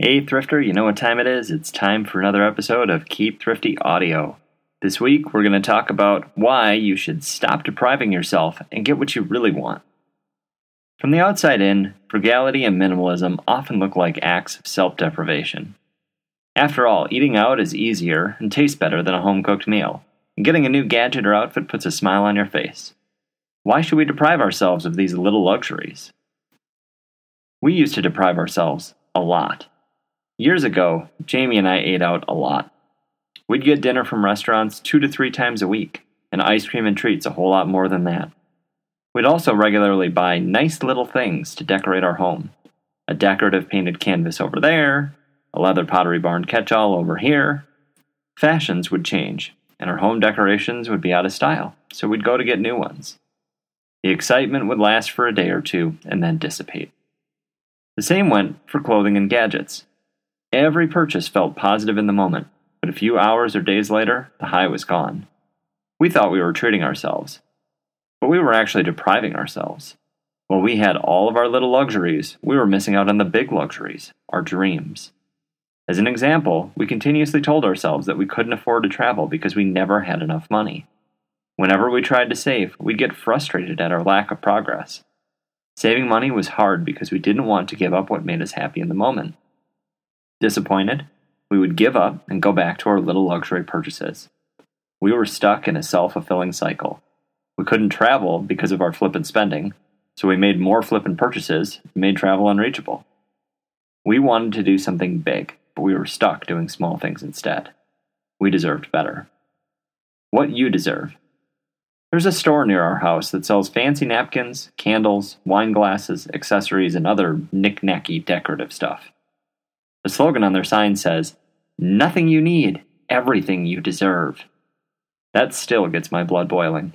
Hey, Thrifter, you know what time it is? It's time for another episode of Keep Thrifty Audio. This week, we're going to talk about why you should stop depriving yourself and get what you really want. From the outside in, frugality and minimalism often look like acts of self deprivation. After all, eating out is easier and tastes better than a home cooked meal, and getting a new gadget or outfit puts a smile on your face. Why should we deprive ourselves of these little luxuries? We used to deprive ourselves a lot. Years ago, Jamie and I ate out a lot. We'd get dinner from restaurants two to three times a week, and ice cream and treats a whole lot more than that. We'd also regularly buy nice little things to decorate our home a decorative painted canvas over there, a leather pottery barn catch all over here. Fashions would change, and our home decorations would be out of style, so we'd go to get new ones. The excitement would last for a day or two and then dissipate. The same went for clothing and gadgets. Every purchase felt positive in the moment, but a few hours or days later, the high was gone. We thought we were treating ourselves, but we were actually depriving ourselves. While we had all of our little luxuries, we were missing out on the big luxuries, our dreams. As an example, we continuously told ourselves that we couldn't afford to travel because we never had enough money. Whenever we tried to save, we'd get frustrated at our lack of progress. Saving money was hard because we didn't want to give up what made us happy in the moment. Disappointed, we would give up and go back to our little luxury purchases. We were stuck in a self fulfilling cycle. We couldn't travel because of our flippant spending, so we made more flippant purchases and made travel unreachable. We wanted to do something big, but we were stuck doing small things instead. We deserved better. What you deserve. There's a store near our house that sells fancy napkins, candles, wine glasses, accessories, and other knick-knacky decorative stuff. The slogan on their sign says, Nothing you need, everything you deserve. That still gets my blood boiling.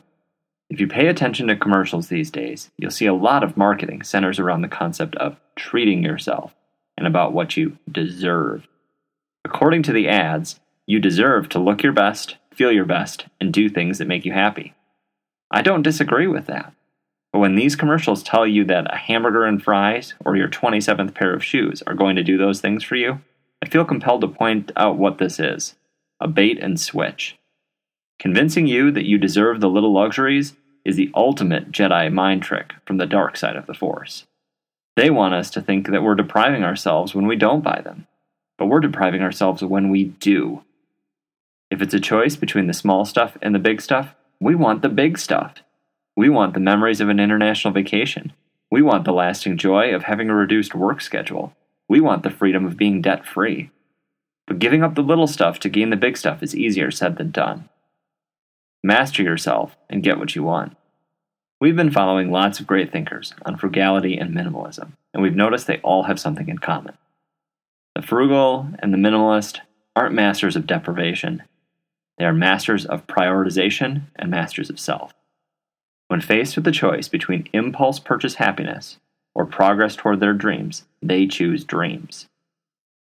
If you pay attention to commercials these days, you'll see a lot of marketing centers around the concept of treating yourself and about what you deserve. According to the ads, you deserve to look your best, feel your best, and do things that make you happy. I don't disagree with that. But when these commercials tell you that a hamburger and fries or your 27th pair of shoes are going to do those things for you, I feel compelled to point out what this is a bait and switch. Convincing you that you deserve the little luxuries is the ultimate Jedi mind trick from the dark side of the Force. They want us to think that we're depriving ourselves when we don't buy them, but we're depriving ourselves when we do. If it's a choice between the small stuff and the big stuff, we want the big stuff. We want the memories of an international vacation. We want the lasting joy of having a reduced work schedule. We want the freedom of being debt free. But giving up the little stuff to gain the big stuff is easier said than done. Master yourself and get what you want. We've been following lots of great thinkers on frugality and minimalism, and we've noticed they all have something in common. The frugal and the minimalist aren't masters of deprivation, they are masters of prioritization and masters of self. When faced with the choice between impulse purchase happiness or progress toward their dreams, they choose dreams.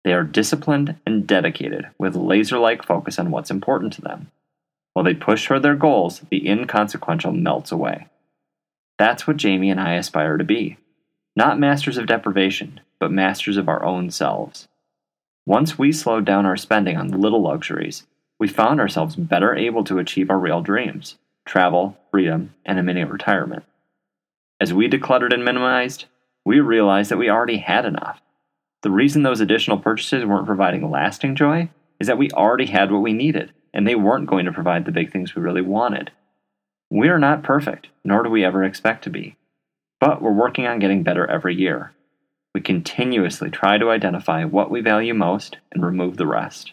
They are disciplined and dedicated with laser like focus on what's important to them. While they push toward their goals, the inconsequential melts away. That's what Jamie and I aspire to be. Not masters of deprivation, but masters of our own selves. Once we slowed down our spending on the little luxuries, we found ourselves better able to achieve our real dreams travel, freedom, and a mini retirement. As we decluttered and minimized, we realized that we already had enough. The reason those additional purchases weren't providing lasting joy is that we already had what we needed, and they weren't going to provide the big things we really wanted. We are not perfect, nor do we ever expect to be, but we're working on getting better every year. We continuously try to identify what we value most and remove the rest.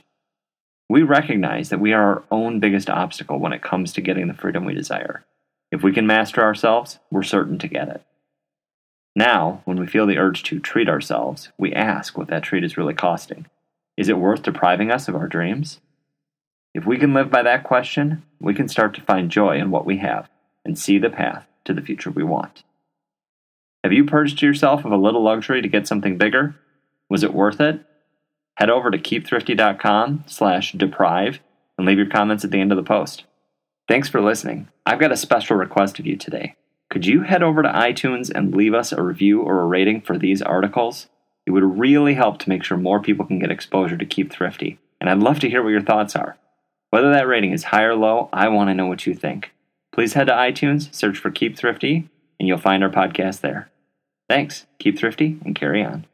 We recognize that we are our own biggest obstacle when it comes to getting the freedom we desire. If we can master ourselves, we're certain to get it. Now, when we feel the urge to treat ourselves, we ask what that treat is really costing. Is it worth depriving us of our dreams? If we can live by that question, we can start to find joy in what we have and see the path to the future we want. Have you purged yourself of a little luxury to get something bigger? Was it worth it? Head over to keepthrifty.com slash deprive and leave your comments at the end of the post. Thanks for listening. I've got a special request of you today. Could you head over to iTunes and leave us a review or a rating for these articles? It would really help to make sure more people can get exposure to Keep Thrifty, and I'd love to hear what your thoughts are. Whether that rating is high or low, I want to know what you think. Please head to iTunes, search for Keep Thrifty, and you'll find our podcast there. Thanks. Keep thrifty and carry on.